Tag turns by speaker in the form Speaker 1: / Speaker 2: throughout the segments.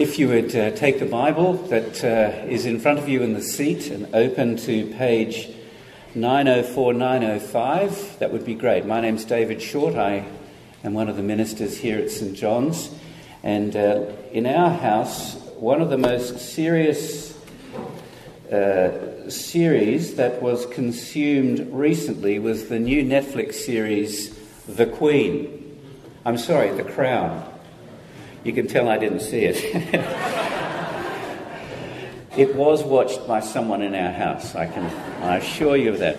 Speaker 1: If you would uh, take the Bible that uh, is in front of you in the seat and open to page 904 905, that would be great. My name's David Short. I am one of the ministers here at St John's. And uh, in our house, one of the most serious uh, series that was consumed recently was the new Netflix series, The Queen. I'm sorry, The Crown. You can tell I didn't see it. it was watched by someone in our house, I can I assure you of that.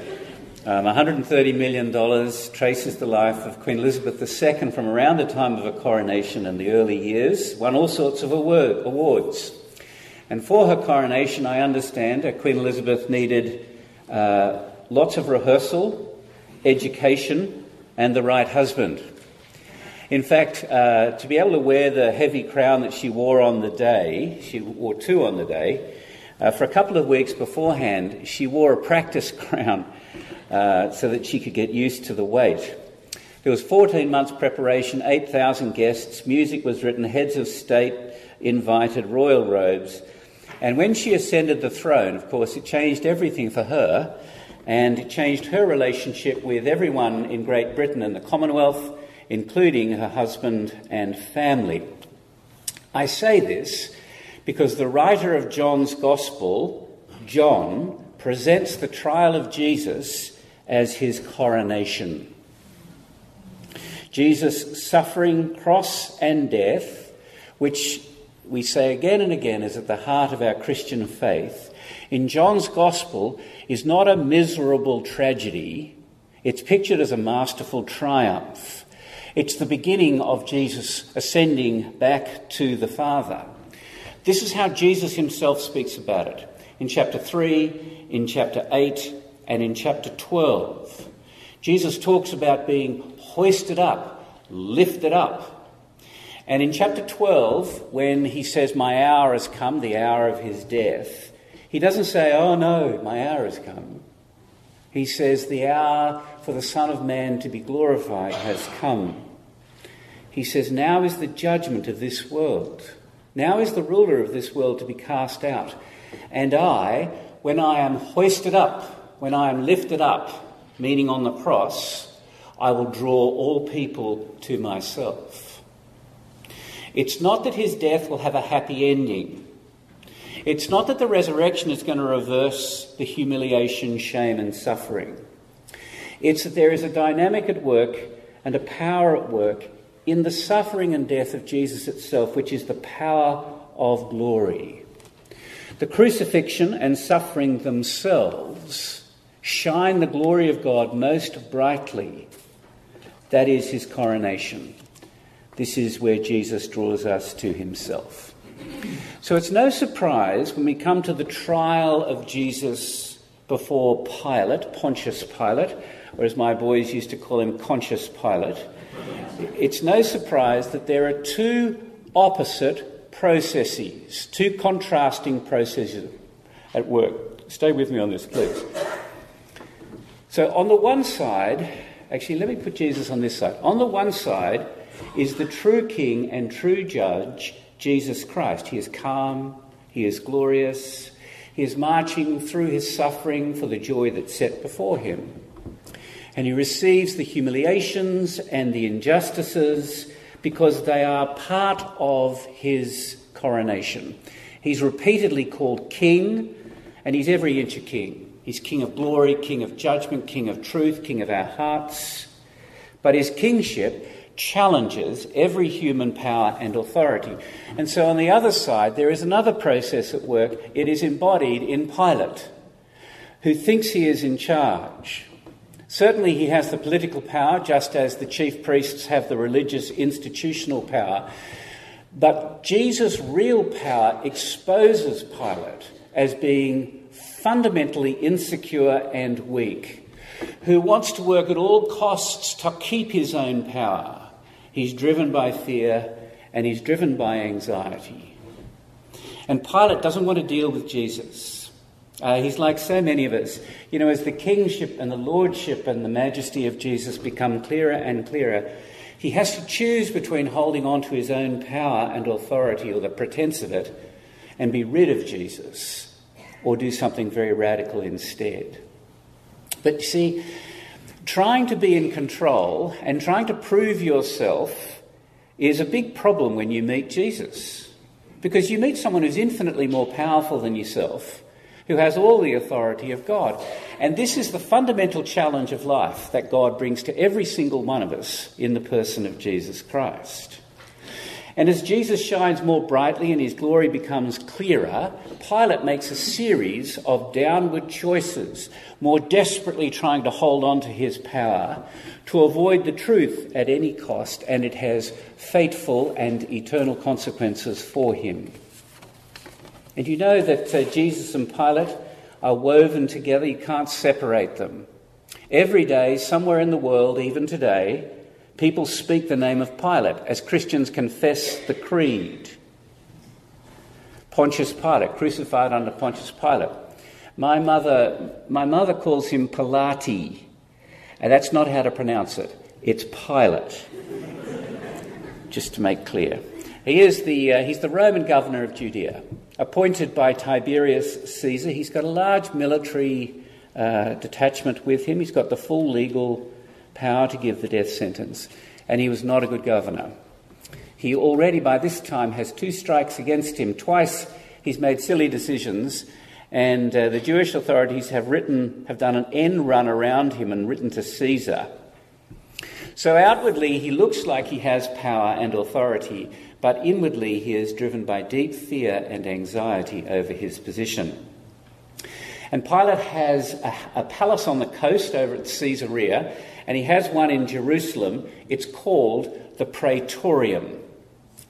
Speaker 1: Um, $130 million traces the life of Queen Elizabeth II from around the time of her coronation in the early years, won all sorts of award, awards. And for her coronation, I understand, uh, Queen Elizabeth needed uh, lots of rehearsal, education, and the right husband. In fact, uh, to be able to wear the heavy crown that she wore on the day, she wore two on the day, uh, for a couple of weeks beforehand, she wore a practice crown uh, so that she could get used to the weight. There was 14 months preparation, 8,000 guests, music was written, heads of state invited, royal robes. And when she ascended the throne, of course, it changed everything for her, and it changed her relationship with everyone in Great Britain and the Commonwealth including her husband and family. I say this because the writer of John's Gospel, John, presents the trial of Jesus as his coronation. Jesus' suffering, cross, and death, which we say again and again is at the heart of our Christian faith, in John's Gospel is not a miserable tragedy, it's pictured as a masterful triumph. It's the beginning of Jesus ascending back to the Father. This is how Jesus himself speaks about it in chapter 3, in chapter 8, and in chapter 12. Jesus talks about being hoisted up, lifted up. And in chapter 12, when he says, My hour has come, the hour of his death, he doesn't say, Oh no, my hour has come. He says, The hour for the Son of Man to be glorified has come. He says, Now is the judgment of this world. Now is the ruler of this world to be cast out. And I, when I am hoisted up, when I am lifted up, meaning on the cross, I will draw all people to myself. It's not that his death will have a happy ending. It's not that the resurrection is going to reverse the humiliation, shame, and suffering. It's that there is a dynamic at work and a power at work in the suffering and death of Jesus itself, which is the power of glory. The crucifixion and suffering themselves shine the glory of God most brightly. That is his coronation. This is where Jesus draws us to himself. So it's no surprise when we come to the trial of Jesus before Pilate, Pontius Pilate, or as my boys used to call him, Conscious Pilate. It's no surprise that there are two opposite processes, two contrasting processes at work. Stay with me on this, please. So, on the one side, actually, let me put Jesus on this side. On the one side is the true King and true Judge, Jesus Christ. He is calm, he is glorious, he is marching through his suffering for the joy that's set before him. And he receives the humiliations and the injustices because they are part of his coronation. He's repeatedly called king, and he's every inch a king. He's king of glory, king of judgment, king of truth, king of our hearts. But his kingship challenges every human power and authority. And so on the other side, there is another process at work. It is embodied in Pilate, who thinks he is in charge. Certainly, he has the political power, just as the chief priests have the religious institutional power. But Jesus' real power exposes Pilate as being fundamentally insecure and weak, who wants to work at all costs to keep his own power. He's driven by fear and he's driven by anxiety. And Pilate doesn't want to deal with Jesus. Uh, he's like so many of us. You know, as the kingship and the lordship and the majesty of Jesus become clearer and clearer, He has to choose between holding on to his own power and authority or the pretense of it and be rid of Jesus or do something very radical instead. But you see, trying to be in control and trying to prove yourself is a big problem when you meet Jesus. Because you meet someone who's infinitely more powerful than yourself, who has all the authority of God. And this is the fundamental challenge of life that God brings to every single one of us in the person of Jesus Christ. And as Jesus shines more brightly and his glory becomes clearer, Pilate makes a series of downward choices, more desperately trying to hold on to his power to avoid the truth at any cost, and it has fateful and eternal consequences for him. And you know that uh, Jesus and Pilate are woven together, you can't separate them. Every day, somewhere in the world, even today, People speak the name of Pilate as Christians confess the creed. Pontius Pilate, crucified under Pontius Pilate. My mother, my mother calls him Pilati, and that's not how to pronounce it. It's Pilate, just to make clear. He is the, uh, he's the Roman governor of Judea, appointed by Tiberius Caesar. He's got a large military uh, detachment with him. He's got the full legal power to give the death sentence, and he was not a good governor. He already by this time has two strikes against him. Twice he's made silly decisions, and uh, the Jewish authorities have written, have done an end run around him and written to Caesar. So outwardly he looks like he has power and authority, but inwardly he is driven by deep fear and anxiety over his position. And Pilate has a, a palace on the coast over at Caesarea, and he has one in Jerusalem. It's called the Praetorium.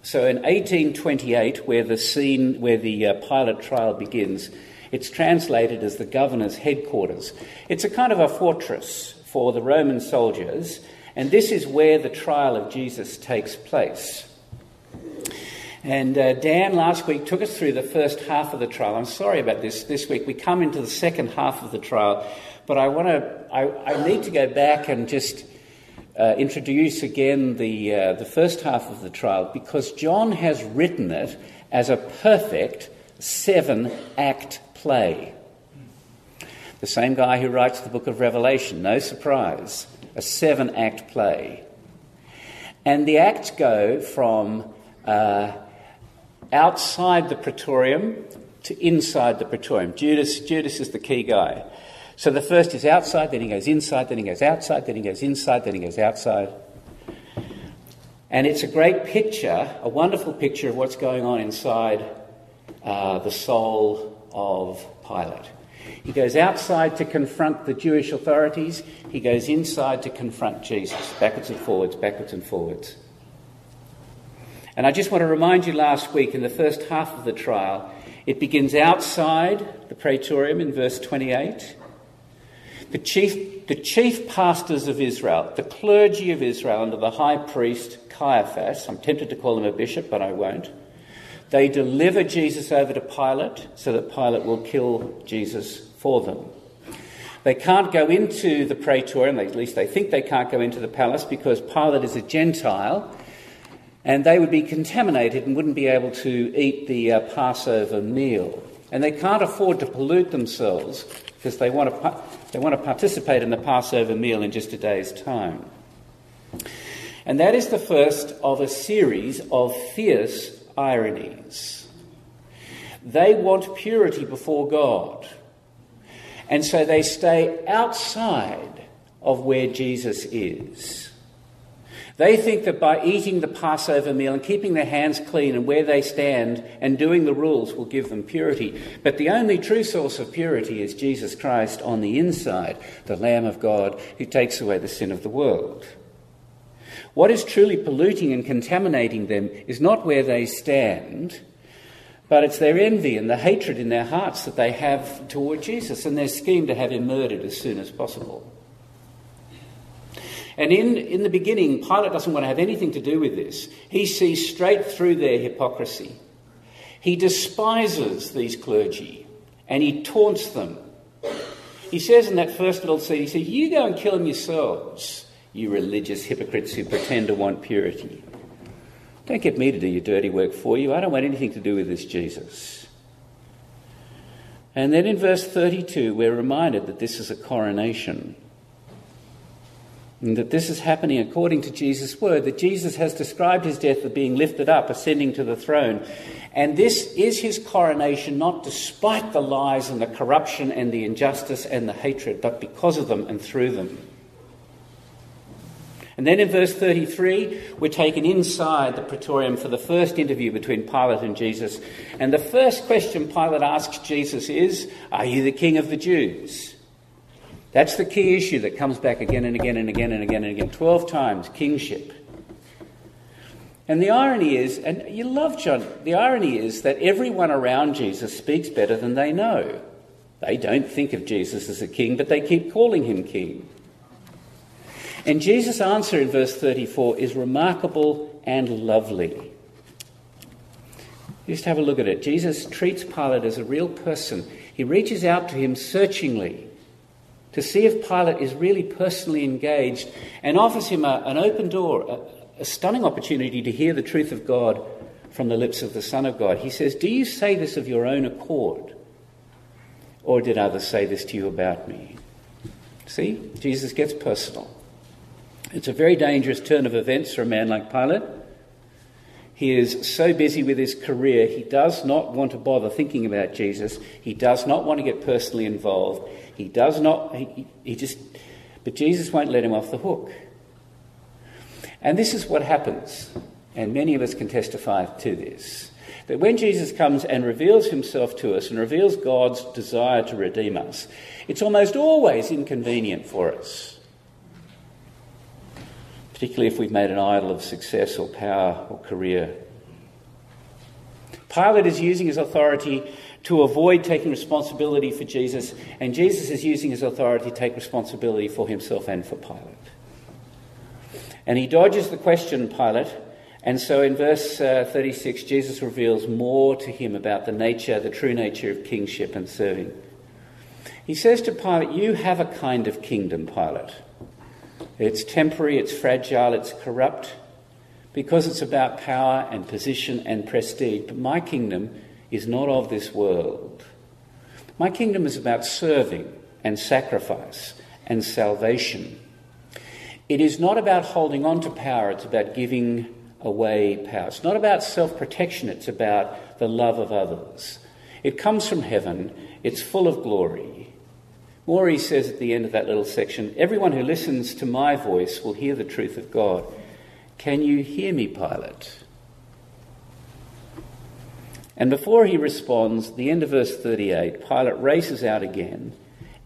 Speaker 1: So in 1828, where the scene, where the uh, Pilate trial begins, it's translated as the governor's headquarters. It's a kind of a fortress for the Roman soldiers, and this is where the trial of Jesus takes place. And uh, Dan last week took us through the first half of the trial. I'm sorry about this. This week we come into the second half of the trial, but I want to, I, I, need to go back and just uh, introduce again the, uh, the first half of the trial because John has written it as a perfect seven act play. The same guy who writes the book of Revelation, no surprise, a seven act play. And the acts go from uh, outside the praetorium to inside the praetorium. Judas, Judas is the key guy. So the first is outside, then he goes inside, then he goes outside, then he goes inside, then he goes outside. And it's a great picture, a wonderful picture of what's going on inside uh, the soul of Pilate. He goes outside to confront the Jewish authorities, he goes inside to confront Jesus, backwards and forwards, backwards and forwards. And I just want to remind you last week in the first half of the trial, it begins outside the praetorium in verse 28 the chief, the chief pastors of Israel, the clergy of Israel under the high priest Caiaphas, I'm tempted to call him a bishop, but I won't, they deliver Jesus over to Pilate so that Pilate will kill Jesus for them. They can't go into the praetorium, at least they think they can't go into the palace because Pilate is a Gentile and they would be contaminated and wouldn't be able to eat the uh, Passover meal. And they can't afford to pollute themselves because they want to, they want to participate in the Passover meal in just a day's time. And that is the first of a series of fierce ironies. They want purity before God, and so they stay outside of where Jesus is. They think that by eating the Passover meal and keeping their hands clean and where they stand and doing the rules will give them purity. But the only true source of purity is Jesus Christ on the inside, the Lamb of God who takes away the sin of the world. What is truly polluting and contaminating them is not where they stand, but it's their envy and the hatred in their hearts that they have toward Jesus and their scheme to have him murdered as soon as possible. And in, in the beginning, Pilate doesn't want to have anything to do with this. He sees straight through their hypocrisy. He despises these clergy and he taunts them. He says in that first little scene, he says, You go and kill them yourselves. you religious hypocrites who pretend to want purity. Don't get me to do your dirty work for you. I don't want anything to do with this Jesus. And then in verse 32, we're reminded that this is a coronation. And that this is happening according to Jesus' word, that Jesus has described his death as being lifted up, ascending to the throne. And this is his coronation, not despite the lies and the corruption and the injustice and the hatred, but because of them and through them. And then in verse 33, we're taken inside the praetorium for the first interview between Pilate and Jesus. And the first question Pilate asks Jesus is Are you the king of the Jews? That's the key issue that comes back again and again and again and again and again. Twelve times kingship. And the irony is, and you love John, the irony is that everyone around Jesus speaks better than they know. They don't think of Jesus as a king, but they keep calling him king. And Jesus' answer in verse 34 is remarkable and lovely. Just have a look at it. Jesus treats Pilate as a real person. He reaches out to him searchingly to see if Pilate is really personally engaged and offers him a, an open door, a, a stunning opportunity to hear the truth of God from the lips of the Son of God. He says, Do you say this of your own accord? Or did others say this to you about me? See, Jesus gets personal. It's a very dangerous turn of events for a man like Pilate. He is so busy with his career, he does not want to bother thinking about Jesus. He does not want to get personally involved. He does not, he, he just, but Jesus won't let him off the hook. And this is what happens, and many of us can testify to this. That when Jesus comes and reveals himself to us and reveals God's desire to redeem us, it's almost always inconvenient for us particularly if we've made an idol of success or power or career. Pilate is using his authority to avoid taking responsibility for Jesus, and Jesus is using his authority to take responsibility for himself and for Pilate. And he dodges the question, Pilate, and so in verse uh, 36, Jesus reveals more to him about the nature, the true nature of kingship and serving. He says to Pilate, You have a kind of kingdom, Pilate. It's temporary, it's fragile, it's corrupt because it's about power and position and prestige. But my kingdom is not of this world. My kingdom is about serving and sacrifice and salvation. It is not about holding on to power, it's about giving away power. It's not about self protection, it's about the love of others. It comes from heaven, it's full of glory. Morrie says at the end of that little section Everyone who listens to my voice will hear the truth of God. Can you hear me, Pilate? And before he responds, the end of verse 38, Pilate races out again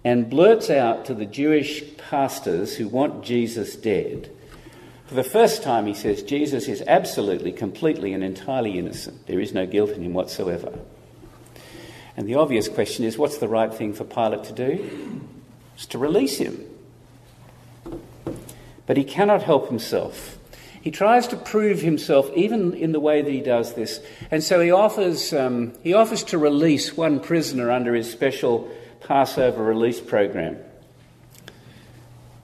Speaker 1: and blurts out to the Jewish pastors who want Jesus dead. For the first time, he says, Jesus is absolutely, completely, and entirely innocent. There is no guilt in him whatsoever. And the obvious question is what's the right thing for Pilate to do? It's to release him. But he cannot help himself. He tries to prove himself even in the way that he does this. And so he offers, um, he offers to release one prisoner under his special Passover release program.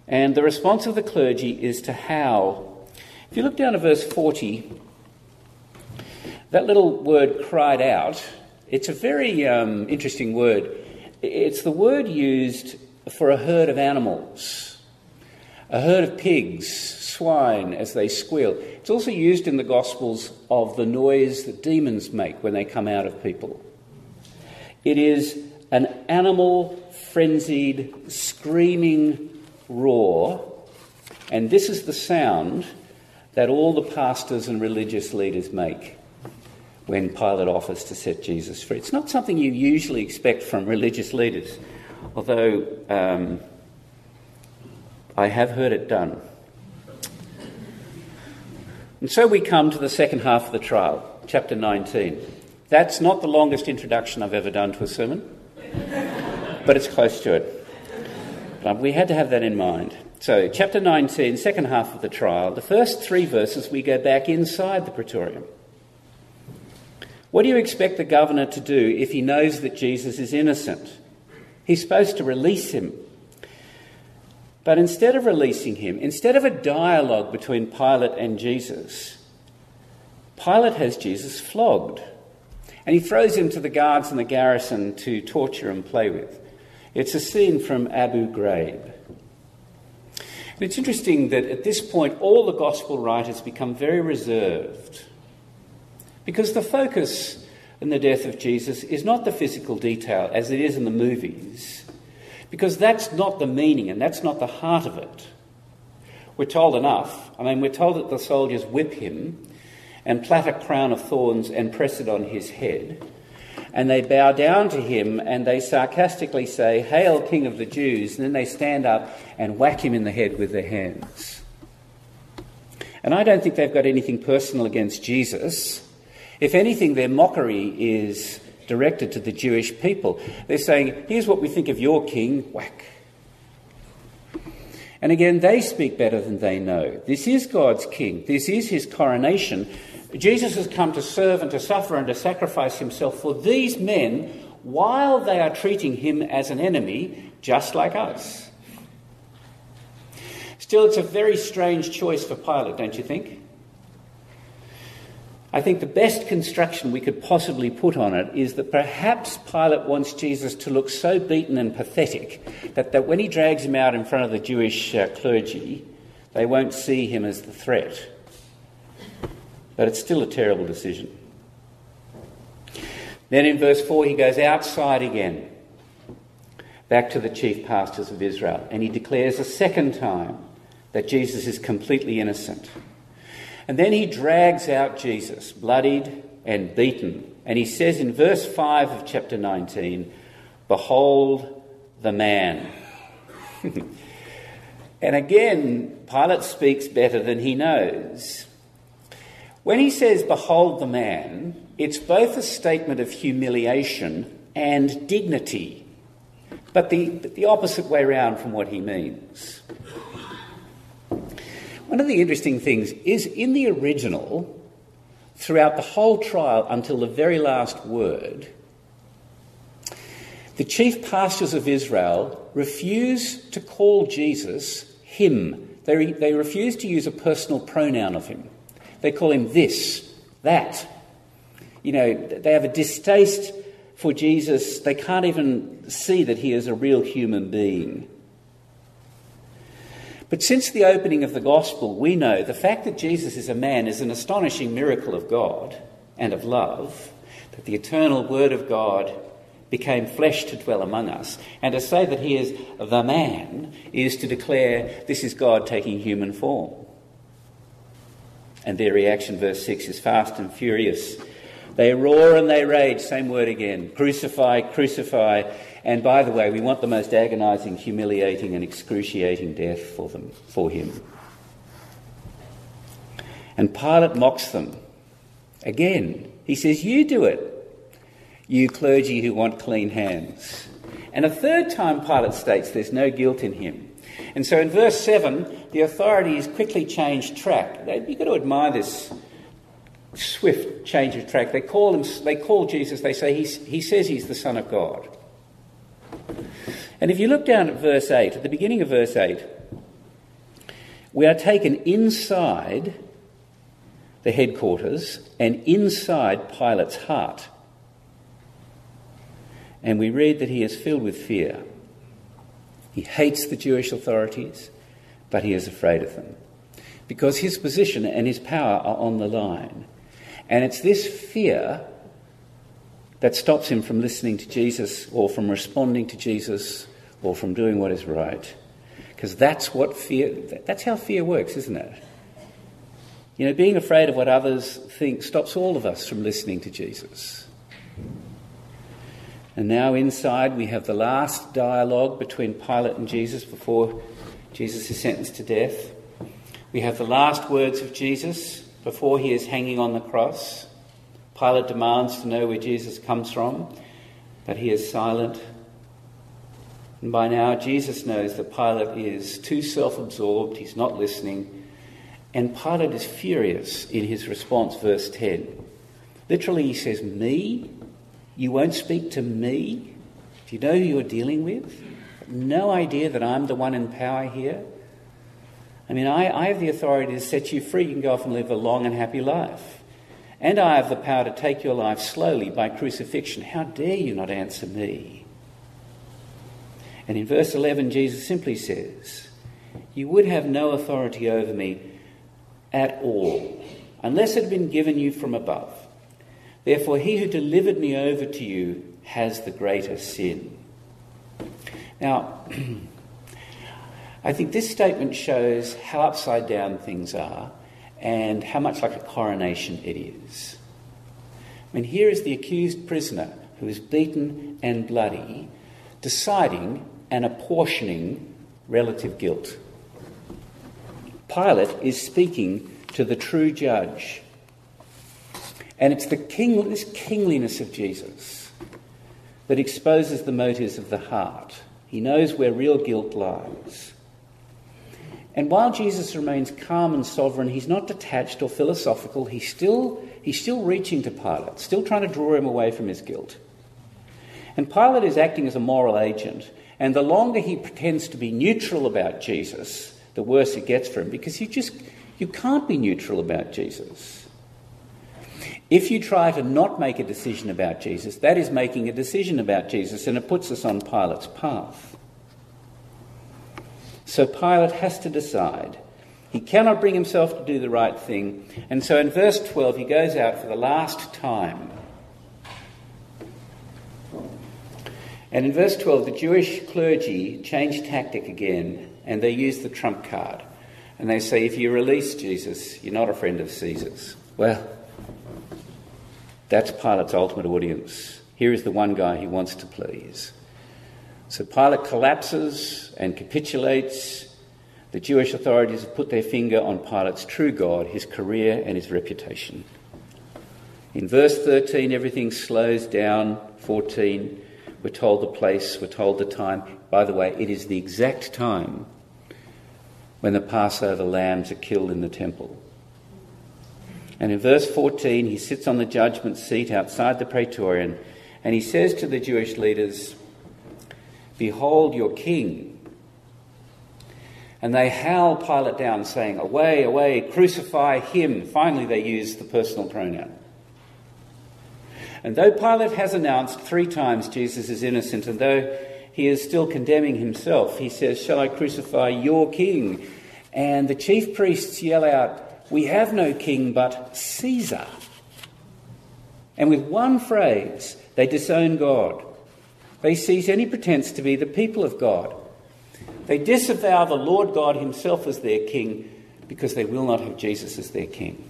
Speaker 1: And the response of the clergy is to howl. If you look down to verse 40, that little word cried out it's a very um, interesting word. It's the word used for a herd of animals, a herd of pigs, swine, as they squeal. It's also used in the Gospels of the noise that demons make when they come out of people. It is an animal frenzied, screaming roar, and this is the sound that all the pastors and religious leaders make when Pilate offers to set Jesus free. It's not something you usually expect from religious leaders, although um, I have heard it done. And so we come to the second half of the trial, chapter 19. That's not the longest introduction I've ever done to a sermon, but it's close to it. But we had to have that in mind. So, chapter 19, second half of the trial, the first three verses, we go back inside the praetorium. What do you expect the governor to do if he knows that Jesus is innocent? He's supposed to release him. But instead of releasing him, instead of a dialogue between Pilate and Jesus, Pilate has Jesus flogged. And he throws him to the guards and the garrison to torture and play with. It's a scene from Abu Ghraib. And it's interesting that at this point, all the gospel writers become very reserved. Because the focus in the death of Jesus is not the physical detail as it is in the movies, because that's not the meaning and that's not the heart of it. We're told enough. I mean, we're told that the soldiers whip him and plait a crown of thorns and press it on his head. And they bow down to him and they sarcastically say, Hail, King of the Jews. And then they stand up and whack him in the head with their hands. And I don't think they've got anything personal against Jesus. If anything, their mockery is directed to the Jewish people. They're saying, Here's what we think of your king, whack. And again, they speak better than they know. This is God's king, this is his coronation. Jesus has come to serve and to suffer and to sacrifice himself for these men while they are treating him as an enemy, just like us. Still, it's a very strange choice for Pilate, don't you think? I think the best construction we could possibly put on it is that perhaps Pilate wants Jesus to look so beaten and pathetic that, that when he drags him out in front of the Jewish uh, clergy, they won't see him as the threat. But it's still a terrible decision. Then in verse 4, he goes outside again, back to the chief pastors of Israel, and he declares a second time that Jesus is completely innocent. And then he drags out Jesus, bloodied and beaten. And he says in verse 5 of chapter 19, Behold the man. and again, Pilate speaks better than he knows. When he says, Behold the man, it's both a statement of humiliation and dignity, but the, the opposite way round from what he means. One of the interesting things is in the original, throughout the whole trial until the very last word, the chief pastors of Israel refuse to call Jesus him. They, they refuse to use a personal pronoun of him. They call him this, that. You know, they have a distaste for Jesus. They can't even see that he is a real human being. But since the opening of the gospel, we know the fact that Jesus is a man is an astonishing miracle of God and of love, that the eternal Word of God became flesh to dwell among us. And to say that he is the man is to declare this is God taking human form. And their reaction, verse 6, is fast and furious. They roar and they rage, same word again crucify, crucify. And by the way, we want the most agonizing, humiliating, and excruciating death for them, for him. And Pilate mocks them. Again, he says, You do it, you clergy who want clean hands. And a third time, Pilate states there's no guilt in him. And so in verse 7, the authorities quickly change track. You've got to admire this swift change of track. They call, him, they call Jesus, they say, he's, he says he's the Son of God. And if you look down at verse 8, at the beginning of verse 8, we are taken inside the headquarters and inside Pilate's heart. And we read that he is filled with fear. He hates the Jewish authorities, but he is afraid of them because his position and his power are on the line. And it's this fear that stops him from listening to Jesus or from responding to Jesus or from doing what is right. Because that's what fear, that's how fear works, isn't it? You know, being afraid of what others think stops all of us from listening to Jesus. And now inside we have the last dialogue between Pilate and Jesus before Jesus is sentenced to death. We have the last words of Jesus before he is hanging on the cross. Pilate demands to know where Jesus comes from, but he is silent. And by now, Jesus knows that Pilate is too self absorbed, he's not listening. And Pilate is furious in his response, verse 10. Literally, he says, Me? You won't speak to me? Do you know who you're dealing with? no idea that I'm the one in power here? I mean, I, I have the authority to set you free. You can go off and live a long and happy life. And I have the power to take your life slowly by crucifixion. How dare you not answer me? And in verse 11, Jesus simply says, You would have no authority over me at all, unless it had been given you from above. Therefore, he who delivered me over to you has the greater sin. Now, I think this statement shows how upside down things are and how much like a coronation it is. I mean, here is the accused prisoner who is beaten and bloody deciding and apportioning relative guilt. Pilate is speaking to the true judge. And it's the king, this kingliness of Jesus that exposes the motives of the heart. He knows where real guilt lies. And while Jesus remains calm and sovereign, he's not detached or philosophical. He's still, he's still reaching to Pilate, still trying to draw him away from his guilt. And Pilate is acting as a moral agent. And the longer he pretends to be neutral about Jesus, the worse it gets for him because you just you can't be neutral about Jesus. If you try to not make a decision about Jesus, that is making a decision about Jesus and it puts us on Pilate's path. So Pilate has to decide. He cannot bring himself to do the right thing. And so in verse 12, he goes out for the last time. And in verse 12, the Jewish clergy change tactic again and they use the trump card. And they say, if you release Jesus, you're not a friend of Caesar's. Well, that's Pilate's ultimate audience. Here is the one guy he wants to please. So Pilate collapses and capitulates. The Jewish authorities have put their finger on Pilate's true God, his career, and his reputation. In verse 13, everything slows down. 14, we're told the place, we're told the time. By the way, it is the exact time when the Passover lambs are killed in the temple. And in verse 14, he sits on the judgment seat outside the praetorium and he says to the Jewish leaders, Behold your king. And they howl Pilate down, saying, Away, away, crucify him. Finally, they use the personal pronoun. And though Pilate has announced three times Jesus is innocent, and though he is still condemning himself, he says, Shall I crucify your king? And the chief priests yell out, We have no king but Caesar. And with one phrase, they disown God. They seize any pretense to be the people of God. They disavow the Lord God Himself as their King because they will not have Jesus as their King.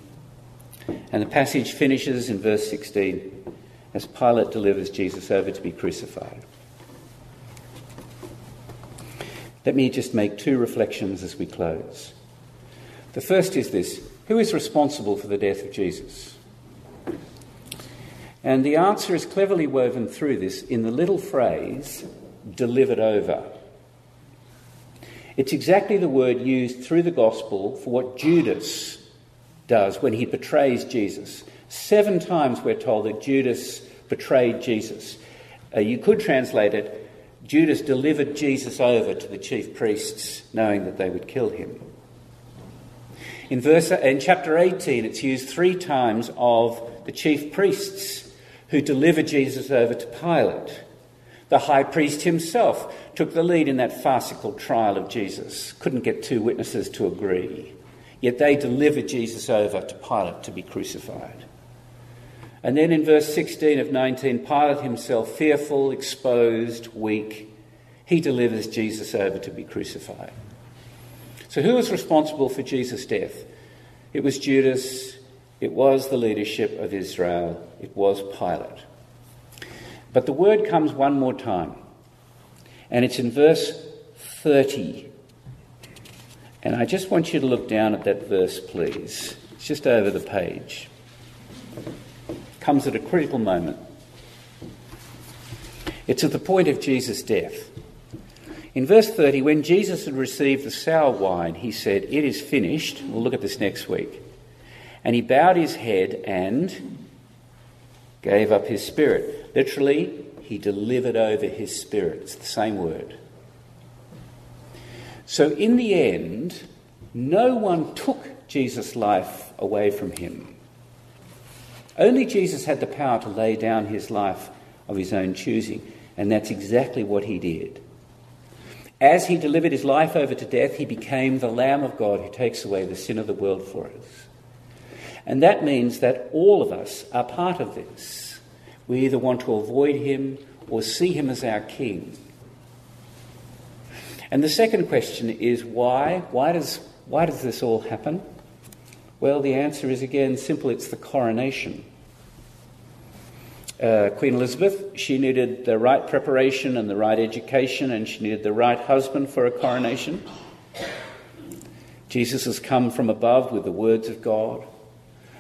Speaker 1: And the passage finishes in verse 16 as Pilate delivers Jesus over to be crucified. Let me just make two reflections as we close. The first is this Who is responsible for the death of Jesus? And the answer is cleverly woven through this in the little phrase, delivered over. It's exactly the word used through the gospel for what Judas does when he betrays Jesus. Seven times we're told that Judas betrayed Jesus. Uh, you could translate it Judas delivered Jesus over to the chief priests, knowing that they would kill him. In, verse, in chapter 18, it's used three times of the chief priests who delivered Jesus over to Pilate. The high priest himself took the lead in that farcical trial of Jesus, couldn't get two witnesses to agree. Yet they delivered Jesus over to Pilate to be crucified. And then in verse 16 of 19, Pilate himself, fearful, exposed, weak, he delivers Jesus over to be crucified. So, who was responsible for Jesus' death? It was Judas, it was the leadership of Israel, it was Pilate. But the word comes one more time, and it's in verse 30. And I just want you to look down at that verse, please. It's just over the page comes at a critical moment. It's at the point of Jesus' death. In verse 30, when Jesus had received the sour wine, he said, It is finished. We'll look at this next week. And he bowed his head and gave up his spirit. Literally, he delivered over his spirit. It's the same word. So, in the end, no one took Jesus' life away from him. Only Jesus had the power to lay down his life of his own choosing, and that's exactly what he did. As he delivered his life over to death, he became the Lamb of God who takes away the sin of the world for us. And that means that all of us are part of this. We either want to avoid him or see him as our king. And the second question is why? Why does, why does this all happen? Well, the answer is again simple it's the coronation. Uh, Queen Elizabeth, she needed the right preparation and the right education, and she needed the right husband for a coronation. Jesus has come from above with the words of God.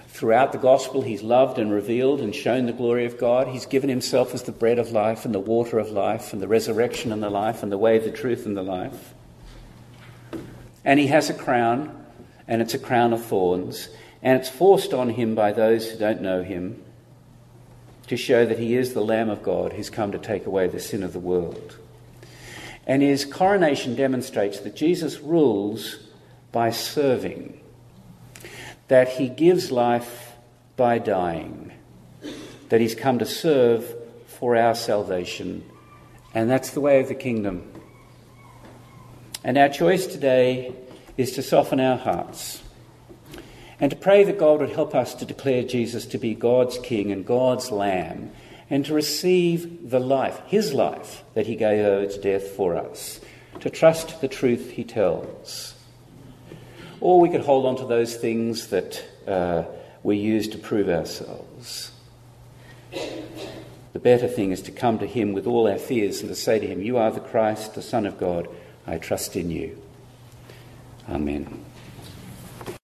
Speaker 1: Throughout the gospel, he's loved and revealed and shown the glory of God. He's given himself as the bread of life and the water of life and the resurrection and the life and the way, the truth, and the life. And he has a crown, and it's a crown of thorns, and it's forced on him by those who don't know him to show that he is the Lamb of God who's come to take away the sin of the world. And his coronation demonstrates that Jesus rules by serving that he gives life by dying, that he's come to serve for our salvation. And that's the way of the kingdom. And our choice today is to soften our hearts and to pray that God would help us to declare Jesus to be God's King and God's Lamb and to receive the life, his life, that he gave over to death for us, to trust the truth he tells. Or we could hold on to those things that uh, we use to prove ourselves. The better thing is to come to Him with all our fears and to say to Him, You are the Christ, the Son of God. I trust in you. Amen.